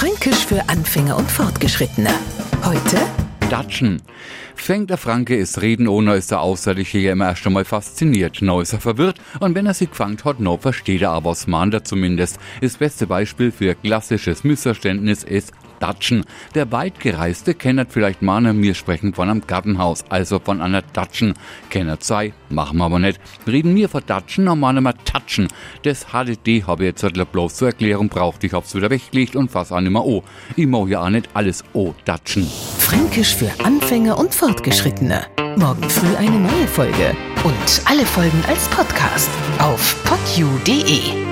Fränkisch für Anfänger und Fortgeschrittene. Heute Datschen. Fängt der Franke ist reden ohne ist der ja immer erst einmal fasziniert, neu ist er verwirrt und wenn er sich gefangen hat, no versteht er aber aus Mander zumindest. Das beste Beispiel für klassisches Missverständnis ist Datschen. Der weitgereiste kennt vielleicht Mahner mir sprechen von einem Gartenhaus, also von einer Datschen. Kennt sei, machen wir aber nicht. Reden wir von Datschen, dann wir Tatschen. Das HDD habe ich jetzt bloß zur Erklärung braucht. Ich hab's wieder weggelegt und fass an immer O. Ich mag ja auch nicht alles O Datschen. Fränkisch für Anfänger und Fortgeschrittene. Morgen früh eine neue Folge. Und alle Folgen als Podcast auf podu.de.